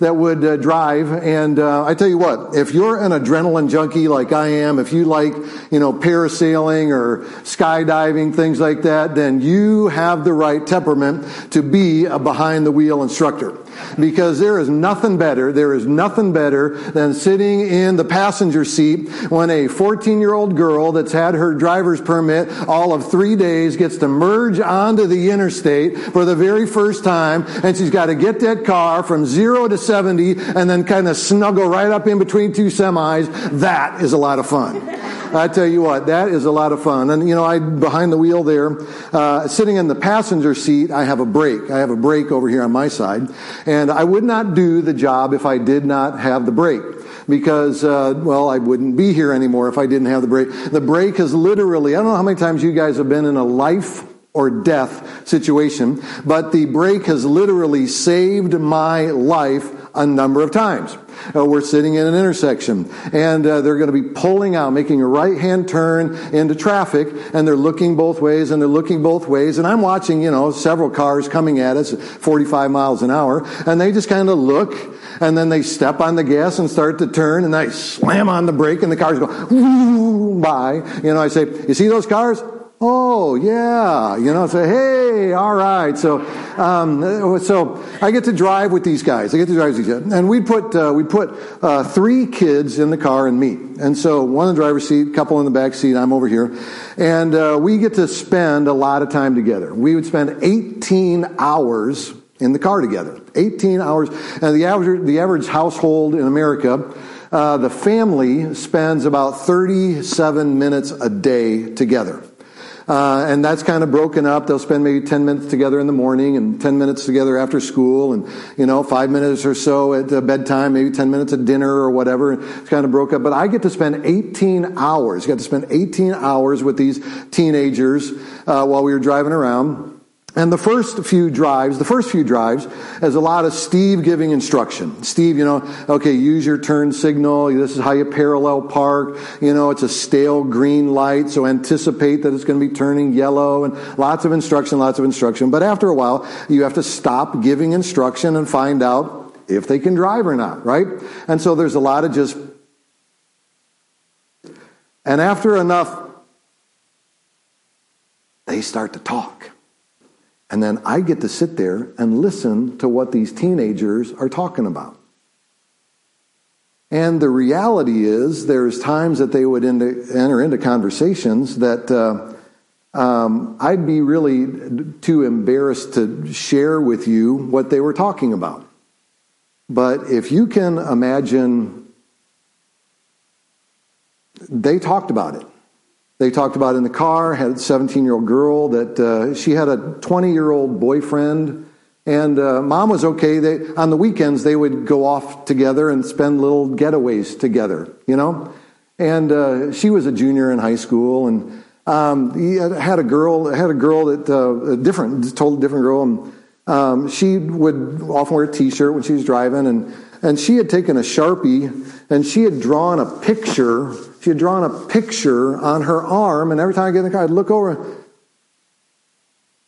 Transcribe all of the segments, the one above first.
that would uh, drive. And uh, i tell you what if you're an adrenaline junkie like i am if you like you know parasailing or skydiving things like that then you have the right temperament to be a behind the wheel instructor because there is nothing better, there is nothing better than sitting in the passenger seat when a 14 year old girl that's had her driver's permit all of three days gets to merge onto the interstate for the very first time and she's got to get that car from zero to 70 and then kind of snuggle right up in between two semis. That is a lot of fun. I tell you what, that is a lot of fun. And you know, I behind the wheel there, uh, sitting in the passenger seat, I have a brake. I have a brake over here on my side, and I would not do the job if I did not have the brake because, uh, well, I wouldn't be here anymore if I didn't have the brake. The brake is literally, I don't know how many times you guys have been in a life or death situation, but the brake has literally saved my life a number of times. Uh, we're sitting in an intersection and uh, they're going to be pulling out, making a right hand turn into traffic and they're looking both ways and they're looking both ways. And I'm watching, you know, several cars coming at us 45 miles an hour and they just kind of look and then they step on the gas and start to turn and I slam on the brake and the cars go by. You know, I say, you see those cars? Oh yeah, you know, say hey, all right. So, um, so I get to drive with these guys. I get to drive with these guys, and we put uh, we put uh, three kids in the car and me, and so one in the driver's seat, couple in the back seat. I'm over here, and uh, we get to spend a lot of time together. We would spend 18 hours in the car together. 18 hours, and the average the average household in America. Uh, the family spends about 37 minutes a day together. Uh, and that's kind of broken up. They'll spend maybe 10 minutes together in the morning and 10 minutes together after school and, you know, five minutes or so at uh, bedtime, maybe 10 minutes at dinner or whatever. It's kind of broke up. But I get to spend 18 hours, I get to spend 18 hours with these teenagers uh, while we were driving around. And the first few drives, the first few drives, is a lot of Steve giving instruction. Steve, you know, okay, use your turn signal. This is how you parallel park. You know, it's a stale green light, so anticipate that it's going to be turning yellow and lots of instruction, lots of instruction. But after a while, you have to stop giving instruction and find out if they can drive or not, right? And so there's a lot of just, and after enough, they start to talk. And then I get to sit there and listen to what these teenagers are talking about. And the reality is, there's times that they would into, enter into conversations that uh, um, I'd be really too embarrassed to share with you what they were talking about. But if you can imagine, they talked about it. They talked about in the car, had a 17 year old girl that uh, she had a 20 year old boyfriend. And uh, mom was okay. They, on the weekends, they would go off together and spend little getaways together, you know? And uh, she was a junior in high school. And um, he had a girl, had a girl that, uh, a different, totally different girl. And um, she would often wear a t shirt when she was driving. And, and she had taken a Sharpie and she had drawn a picture she had drawn a picture on her arm, and every time I get in the car, I'd look over.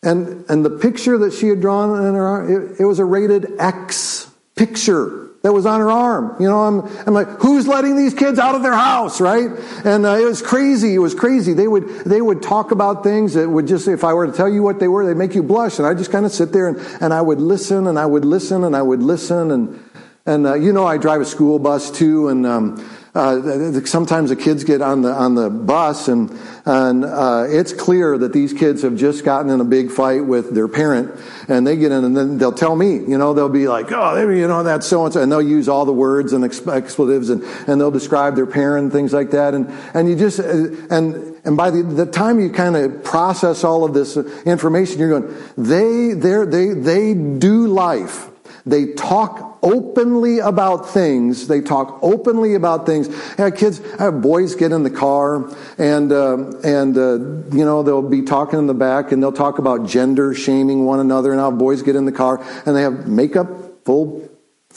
And, and the picture that she had drawn on her arm, it, it was a rated X picture that was on her arm. You know, I'm, I'm like, who's letting these kids out of their house, right? And uh, it was crazy. It was crazy. They would, they would talk about things that would just, if I were to tell you what they were, they'd make you blush. And I just kind of sit there and, and I would listen and I would listen and I would listen. And, and uh, you know, I drive a school bus too. And, um, uh, sometimes the kids get on the on the bus and and uh, it's clear that these kids have just gotten in a big fight with their parent and they get in and then they'll tell me you know they'll be like oh you know that's so and so and they'll use all the words and expletives and and they'll describe their parent things like that. And and you just uh, and and by the, the time you kind of process all of this information you're going they they they they do life. They talk openly about things. They talk openly about things. Yeah, kids, have boys get in the car and, uh, and, uh, you know, they'll be talking in the back and they'll talk about gender shaming one another and how boys get in the car and they have makeup full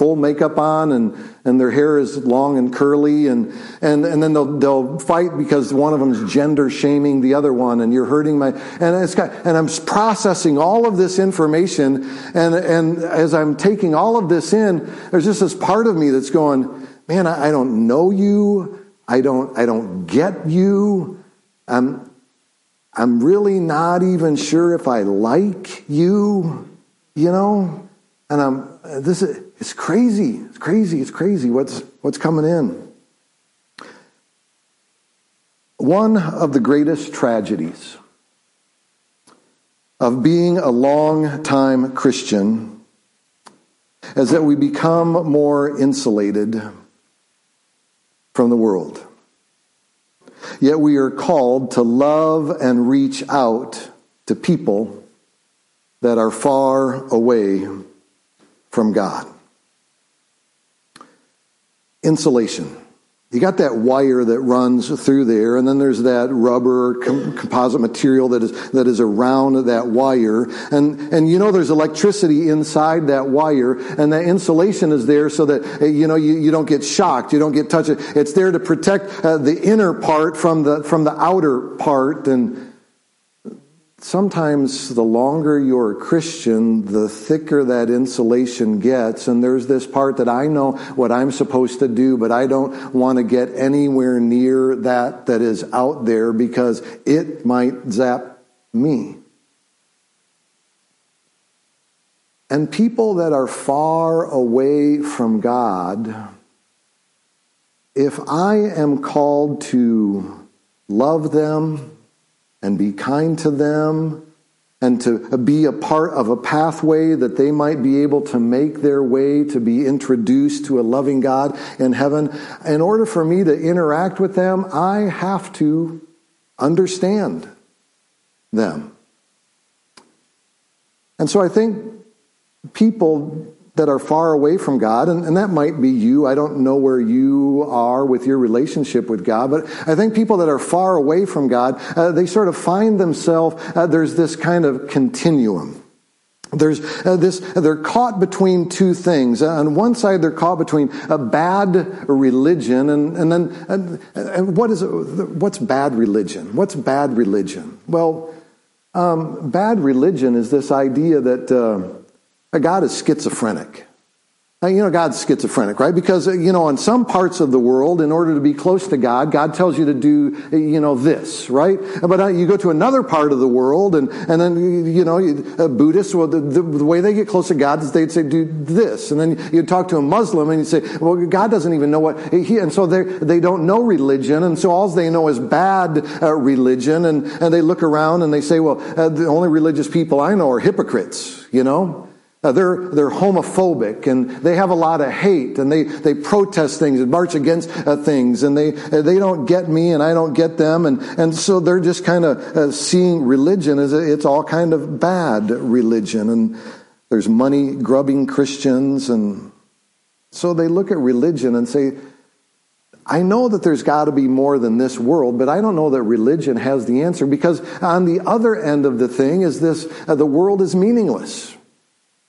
full makeup on and, and their hair is long and curly and, and, and then they'll, they'll fight because one of them is gender shaming the other one and you're hurting my, and it's got, and I'm processing all of this information and, and as I'm taking all of this in, there's just this part of me that's going, man, I, I don't know you. I don't, I don't get you. I'm, I'm really not even sure if I like you, you know? And I'm, this is, it's crazy. It's crazy. It's crazy what's, what's coming in. One of the greatest tragedies of being a long time Christian is that we become more insulated from the world. Yet we are called to love and reach out to people that are far away from God. Insulation. You got that wire that runs through there, and then there's that rubber com- composite material that is, that is around that wire. And, and you know there's electricity inside that wire, and that insulation is there so that, you know, you, you don't get shocked, you don't get touched. It's there to protect uh, the inner part from the, from the outer part. And sometimes the longer you're a Christian, the thicker that insulation gets. And there's this part that I know what I'm supposed to do, but I don't want to get anywhere near that that is out there because it might zap me. And people that are far away from God, if I am called to love them, and be kind to them and to be a part of a pathway that they might be able to make their way to be introduced to a loving God in heaven. In order for me to interact with them, I have to understand them. And so I think people that are far away from God, and, and, that might be you. I don't know where you are with your relationship with God, but I think people that are far away from God, uh, they sort of find themselves, uh, there's this kind of continuum. There's uh, this, they're caught between two things. Uh, on one side, they're caught between a bad religion and, and then, and, and what is what's bad religion? What's bad religion? Well, um, bad religion is this idea that, uh, God is schizophrenic. You know, God's schizophrenic, right? Because, you know, in some parts of the world, in order to be close to God, God tells you to do, you know, this, right? But uh, you go to another part of the world, and, and then, you know, Buddhists, well, the, the, the, way they get close to God is they'd say, do this. And then you talk to a Muslim, and you say, well, God doesn't even know what he, and so they, they don't know religion, and so all they know is bad uh, religion, and, and they look around and they say, well, uh, the only religious people I know are hypocrites, you know? Uh, they're, they're homophobic and they have a lot of hate and they, they protest things and march against uh, things and they, uh, they don't get me and I don't get them. And, and so they're just kind of uh, seeing religion as a, it's all kind of bad religion. And there's money grubbing Christians. And so they look at religion and say, I know that there's got to be more than this world, but I don't know that religion has the answer because on the other end of the thing is this, uh, the world is meaningless.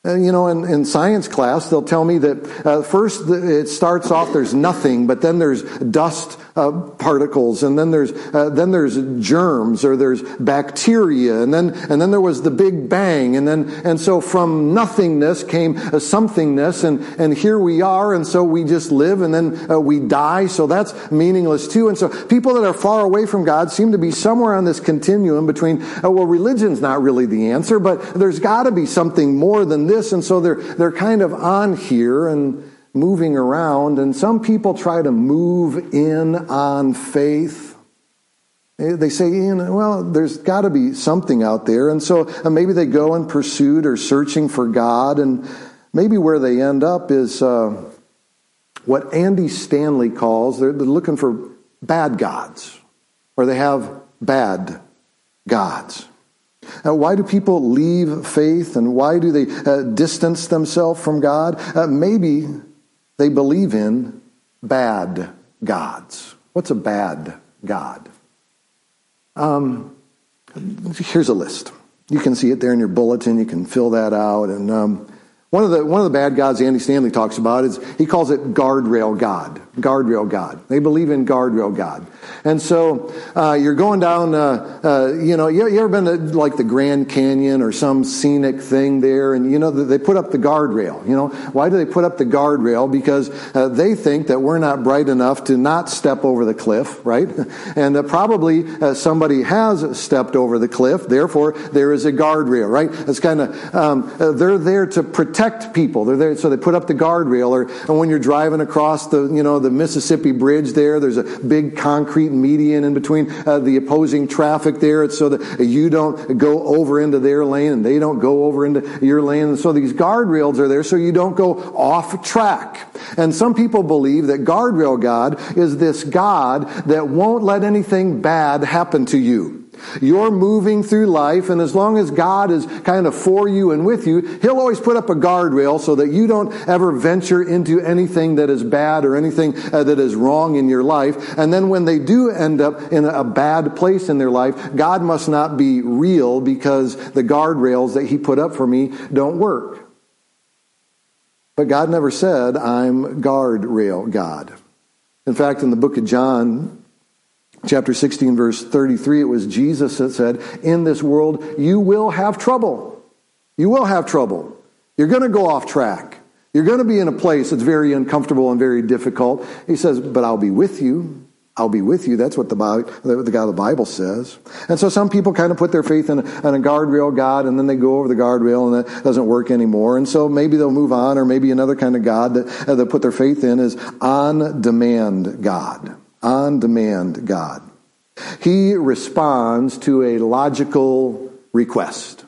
And, you know, in, in, science class, they'll tell me that uh, first it starts off there's nothing, but then there's dust uh, particles, and then there's uh, then there's germs or there's bacteria, and then and then there was the Big Bang, and then and so from nothingness came a somethingness, and and here we are, and so we just live, and then uh, we die, so that's meaningless too. And so people that are far away from God seem to be somewhere on this continuum between uh, well, religion's not really the answer, but there's got to be something more than this, and so they're they're kind of on here and moving around, and some people try to move in on faith. They say, well, there's got to be something out there. And so maybe they go in pursuit or searching for God, and maybe where they end up is uh, what Andy Stanley calls they're, they're looking for bad gods, or they have bad gods. Uh, why do people leave faith and why do they uh, distance themselves from God? Uh, maybe they believe in bad gods. What's a bad God? Um, here's a list. You can see it there in your bulletin. You can fill that out. And um, One of the one of the bad gods Andy Stanley talks about is he calls it guardrail God. Guardrail God. They believe in guardrail God. And so uh, you're going down, uh, uh, you know, you, you, ever been to like the Grand Canyon or some scenic thing there? And you know, they put up the guardrail. You know, why do they put up the guardrail? Because uh, they think that we're not bright enough to not step over the cliff, right? And that probably uh, somebody has stepped over the cliff. Therefore, there is a guardrail, right? It's kind of um, they're there to protect people. They're there, so they put up the guardrail. Or and when you're driving across the, you know, the Mississippi Bridge, there, there's a big concrete median in between uh, the opposing traffic there. It's so that you don't go over into their lane and they don't go over into your lane. And so these guardrails are there so you don't go off track. And some people believe that guardrail God is this God that won't let anything bad happen to you. You're moving through life, and as long as God is kind of for you and with you, He'll always put up a guardrail so that you don't ever venture into anything that is bad or anything uh, that is wrong in your life. And then when they do end up in a bad place in their life, God must not be real because the guardrails that He put up for me don't work. But God never said, I'm guardrail God. In fact, in the book of John, chapter 16, verse 33, it was Jesus that said, In this world, you will have trouble. You will have trouble. You're going to go off track. You're going to be in a place that's very uncomfortable and very difficult. He says, But I'll be with you. I'll be with you. That's what the, Bible, the God of the Bible says. And so some people kind of put their faith in a, in a guardrail God and then they go over the guardrail and that doesn't work anymore. And so maybe they'll move on or maybe another kind of God that uh, they put their faith in is on demand God on demand God. He responds to a logical request.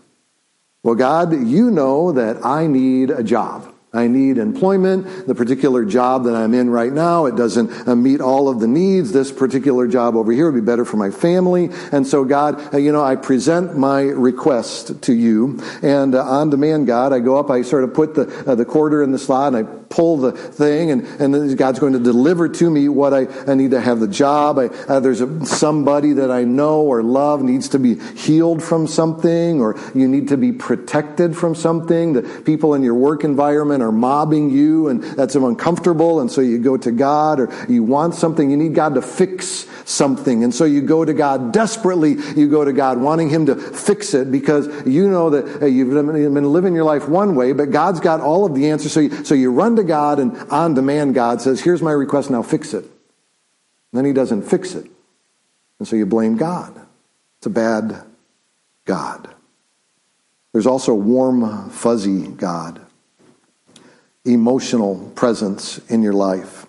Well, God, you know that I need a job. I need employment. The particular job that I'm in right now, it doesn't uh, meet all of the needs. This particular job over here would be better for my family. And so, God, uh, you know, I present my request to you. And uh, on demand, God, I go up, I sort of put the, uh, the quarter in the slot, and I pull the thing, and, and God's going to deliver to me what I, I need to have the job. I, uh, there's a, somebody that I know or love needs to be healed from something, or you need to be protected from something. The people in your work environment are mobbing you and that's uncomfortable and so you go to God or you want something, you need God to fix something. And so you go to God desperately, you go to God wanting Him to fix it because you know that uh, you've been living your life one way, but God's got all of the answers. So you, so you run to God and on demand God says, here's my request, now fix it. And then He doesn't fix it. And so you blame God. It's a bad God. There's also warm, fuzzy God emotional presence in your life,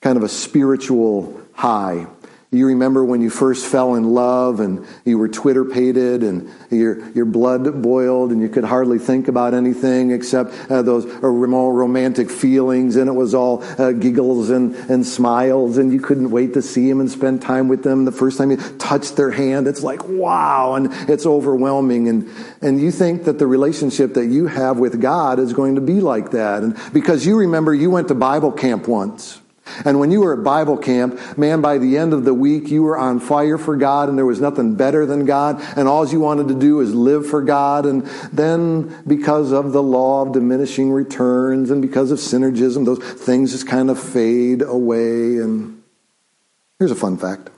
kind of a spiritual high. You remember when you first fell in love and you were Twitter pated and your, your blood boiled and you could hardly think about anything except uh, those more romantic feelings and it was all uh, giggles and, and smiles and you couldn't wait to see them and spend time with them. The first time you touched their hand, it's like, wow, and it's overwhelming. And, and you think that the relationship that you have with God is going to be like that. And because you remember you went to Bible camp once. And when you were at Bible camp, man, by the end of the week, you were on fire for God and there was nothing better than God. And all you wanted to do is live for God. And then because of the law of diminishing returns and because of synergism, those things just kind of fade away. And here's a fun fact.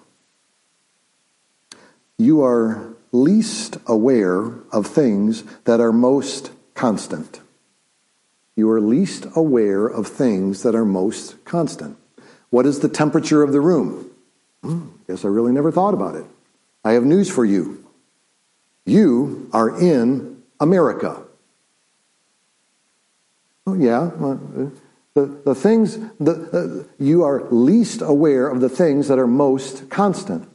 You are least aware of things that are most constant. You are least aware of things that are most constant. What is the temperature of the room? Hmm, guess I really never thought about it. I have news for you. You are in America. Oh, yeah. The, the things, the, uh, you are least aware of the things that are most constant.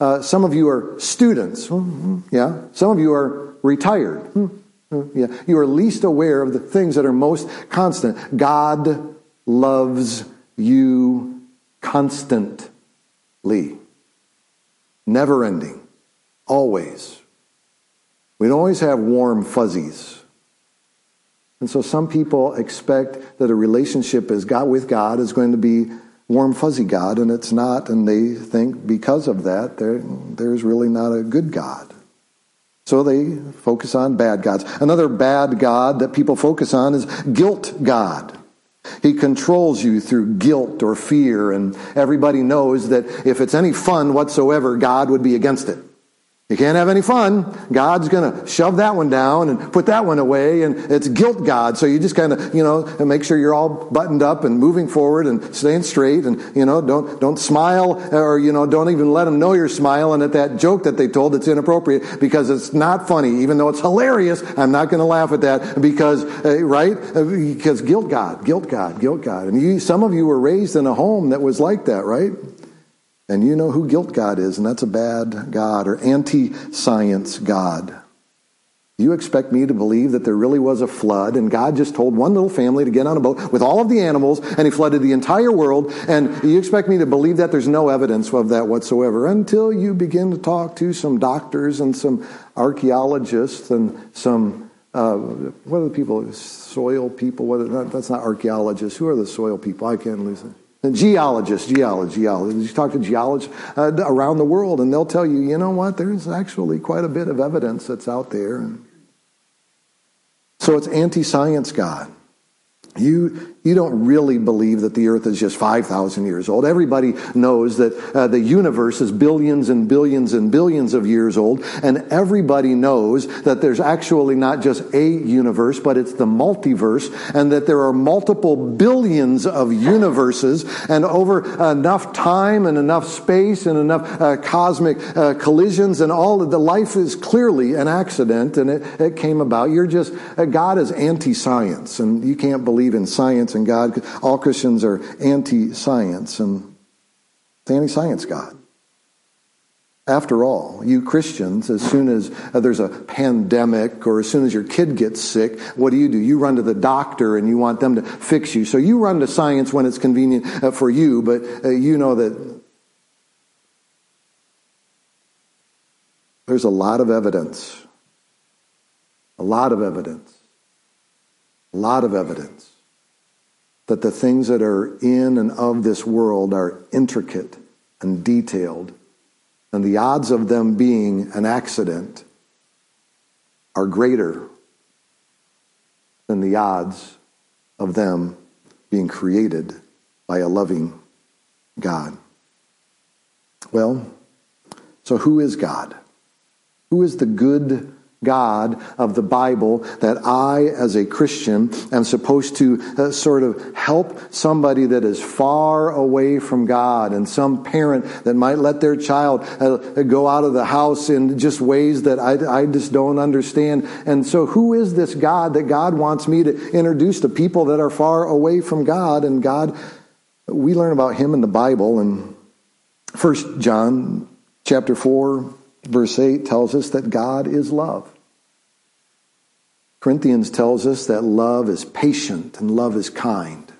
Uh, some of you are students. Mm-hmm. Yeah. Some of you are retired. Mm-hmm. Yeah. You are least aware of the things that are most constant. God loves you constantly, never ending, always. We don't always have warm fuzzies. And so some people expect that a relationship is God with God is going to be warm fuzzy God, and it's not, and they think because of that there, there's really not a good God. So they focus on bad gods. Another bad God that people focus on is guilt God. He controls you through guilt or fear, and everybody knows that if it's any fun whatsoever, God would be against it. You can't have any fun. God's going to shove that one down and put that one away, and it's guilt God. So you just kind of, you know, make sure you're all buttoned up and moving forward and staying straight, and you know, don't don't smile or you know, don't even let them know you're smiling at that joke that they told that's inappropriate because it's not funny, even though it's hilarious. I'm not going to laugh at that because, uh, right? Uh, because guilt God, guilt God, guilt God, and you, some of you were raised in a home that was like that, right? And you know who guilt God is, and that's a bad God or anti science God. You expect me to believe that there really was a flood and God just told one little family to get on a boat with all of the animals and he flooded the entire world? And you expect me to believe that there's no evidence of that whatsoever until you begin to talk to some doctors and some archaeologists and some uh, what are the people soil people? What that's not archaeologists. Who are the soil people? I can't lose it and geologists, geologists, geologists. You talk to geologists uh, around the world, and they'll tell you, you know what? There's actually quite a bit of evidence that's out there. And So it's anti-science God. You, you don't really believe that the earth is just 5,000 years old. Everybody knows that uh, the universe is billions and billions and billions of years old. And everybody knows that there's actually not just a universe, but it's the multiverse and that there are multiple billions of universes and over enough time and enough space and enough uh, cosmic uh, collisions and all of the life is clearly an accident and it, it came about. You're just, uh, God is anti-science and you can't believe in science and God. All Christians are anti science and anti science God. After all, you Christians, as soon as uh, there's a pandemic or as soon as your kid gets sick, what do you do? You run to the doctor and you want them to fix you. So you run to science when it's convenient uh, for you, but uh, you know that there's a lot of evidence. A lot of evidence. A lot of evidence that the things that are in and of this world are intricate and detailed, and the odds of them being an accident are greater than the odds of them being created by a loving God. Well, so who is God? Who is the good God of the Bible that I, as a Christian, am supposed to uh, sort of help somebody that is far away from God and some parent that might let their child uh, go out of the house in just ways that I, I just don't understand. And so, who is this God that God wants me to introduce to people that are far away from God? And God, we learn about Him in the Bible. And First John chapter 4 Verse 8 tells us that God is love. Corinthians tells us that love is patient and love is kind.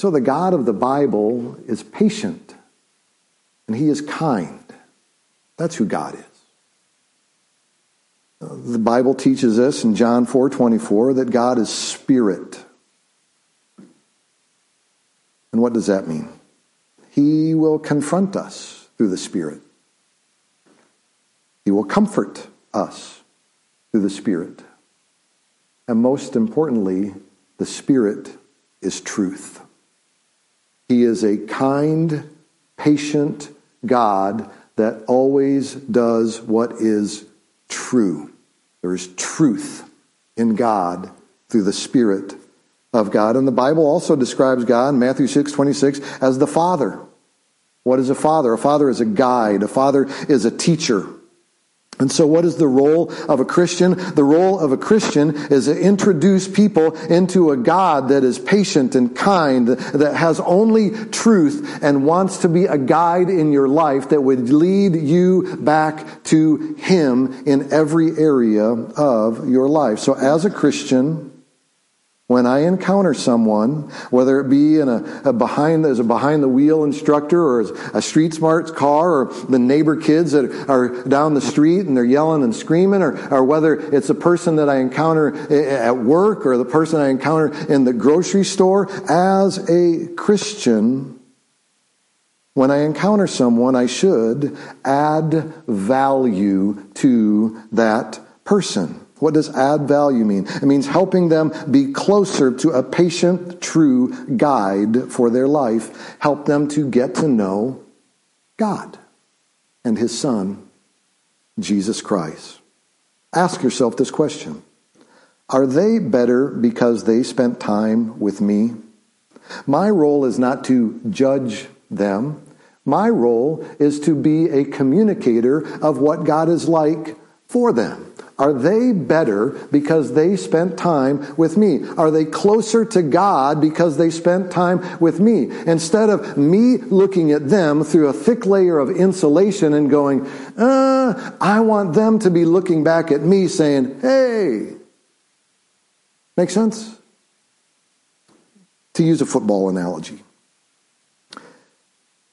So the God of the Bible is patient and he is kind. That's who God is. The Bible teaches us in John 4:24 that God is spirit. And what does that mean? He will confront us through the spirit. He will comfort us through the Spirit. And most importantly, the Spirit is truth. He is a kind, patient God that always does what is true. There is truth in God through the Spirit of God. And the Bible also describes God in Matthew 6 26 as the Father. What is a father? A father is a guide, a father is a teacher. And so, what is the role of a Christian? The role of a Christian is to introduce people into a God that is patient and kind, that has only truth and wants to be a guide in your life that would lead you back to Him in every area of your life. So, as a Christian, when I encounter someone, whether it be in a, a, behind as a behind the wheel instructor or as a street smarts car or the neighbor kids that are down the street and they're yelling and screaming or, or whether it's a person that I encounter at work or the person I encounter in the grocery store, as a Christian, When I encounter someone, I should add value to that person. What does add value mean? It means helping them be closer to a patient, true guide for their life. Help them to get to know God and His Son, Jesus Christ. Ask yourself this question Are they better because they spent time with me? My role is not to judge them. My role is to be a communicator of what God is like for them. Are they better because they spent time with me? Are they closer to God because they spent time with me? Instead of me looking at them through a thick layer of insulation and going, uh, I want them to be looking back at me saying, hey. Make sense? To use a football analogy.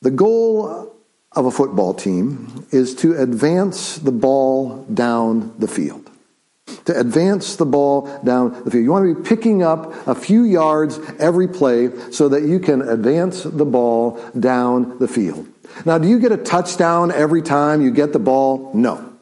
The goal of a football team is to advance the ball down the field. To advance the ball down the field. You want to be picking up a few yards every play so that you can advance the ball down the field. Now, do you get a touchdown every time you get the ball? No.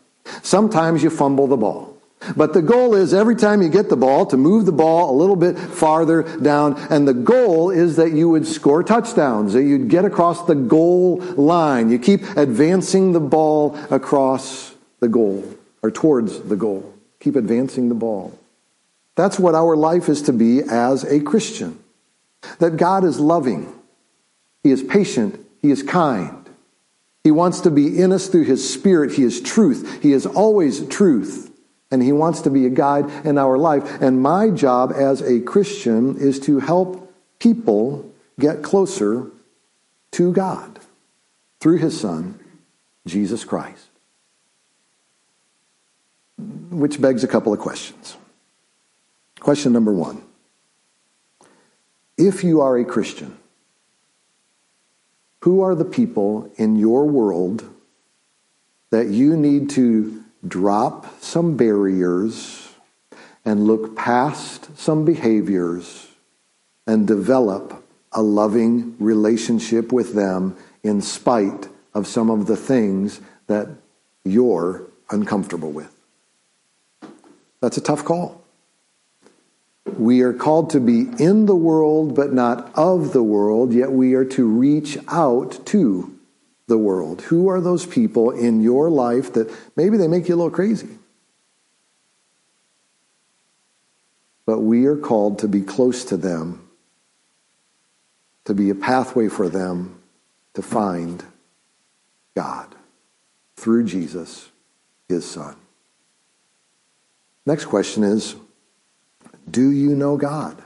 Sometimes you fumble the ball. But the goal is every time you get the ball to move the ball a little bit farther down. And the goal is that you would score touchdowns, that you'd get across the goal line. You keep advancing the ball across the goal or towards the goal. Keep advancing the ball. That's what our life is to be as a Christian. That God is loving. He is patient. He is kind. He wants to be in us through His Spirit. He is truth. He is always truth. And He wants to be a guide in our life. And my job as a Christian is to help people get closer to God through His Son, Jesus Christ. Which begs a couple of questions. Question number one If you are a Christian, who are the people in your world that you need to drop some barriers and look past some behaviors and develop a loving relationship with them in spite of some of the things that you're uncomfortable with. That's a tough call. We are called to be in the world, but not of the world, yet we are to reach out to the world? Who are those people in your life that maybe they make you a little crazy? But we are called to be close to them, to be a pathway for them to find God through Jesus, his Son. Next question is Do you know God?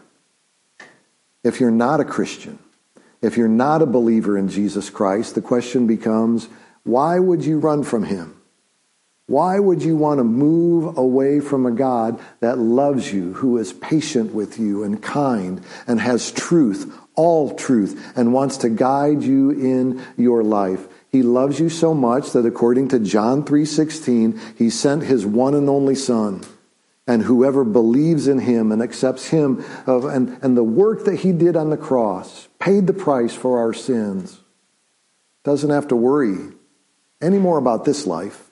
If you're not a Christian, if you're not a believer in Jesus Christ, the question becomes why would you run from him? Why would you want to move away from a God that loves you, who is patient with you and kind and has truth, all truth, and wants to guide you in your life? He loves you so much that according to John 3:16, he sent his one and only son and whoever believes in him and accepts him of, and, and the work that he did on the cross, paid the price for our sins, doesn't have to worry anymore about this life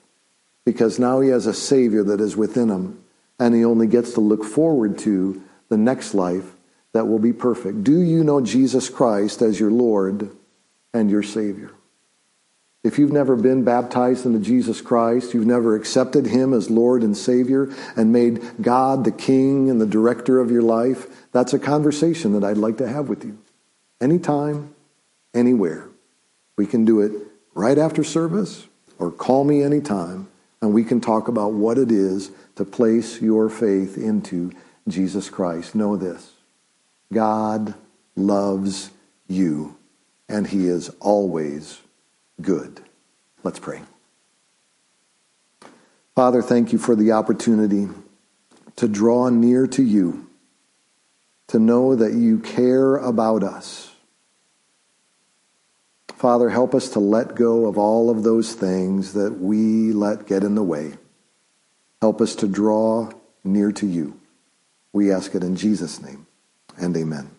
because now he has a Savior that is within him and he only gets to look forward to the next life that will be perfect. Do you know Jesus Christ as your Lord and your Savior? If you've never been baptized into Jesus Christ, you've never accepted Him as Lord and Savior and made God the King and the director of your life, that's a conversation that I'd like to have with you. Anytime, anywhere. We can do it right after service or call me anytime and we can talk about what it is to place your faith into Jesus Christ. Know this God loves you and He is always good. Let's pray. Father, thank you for the opportunity to draw near to you, to know that you care about us. Father, help us to let go of all of those things that we let get in the way. Help us to draw near to you. We ask it in Jesus' name, and amen.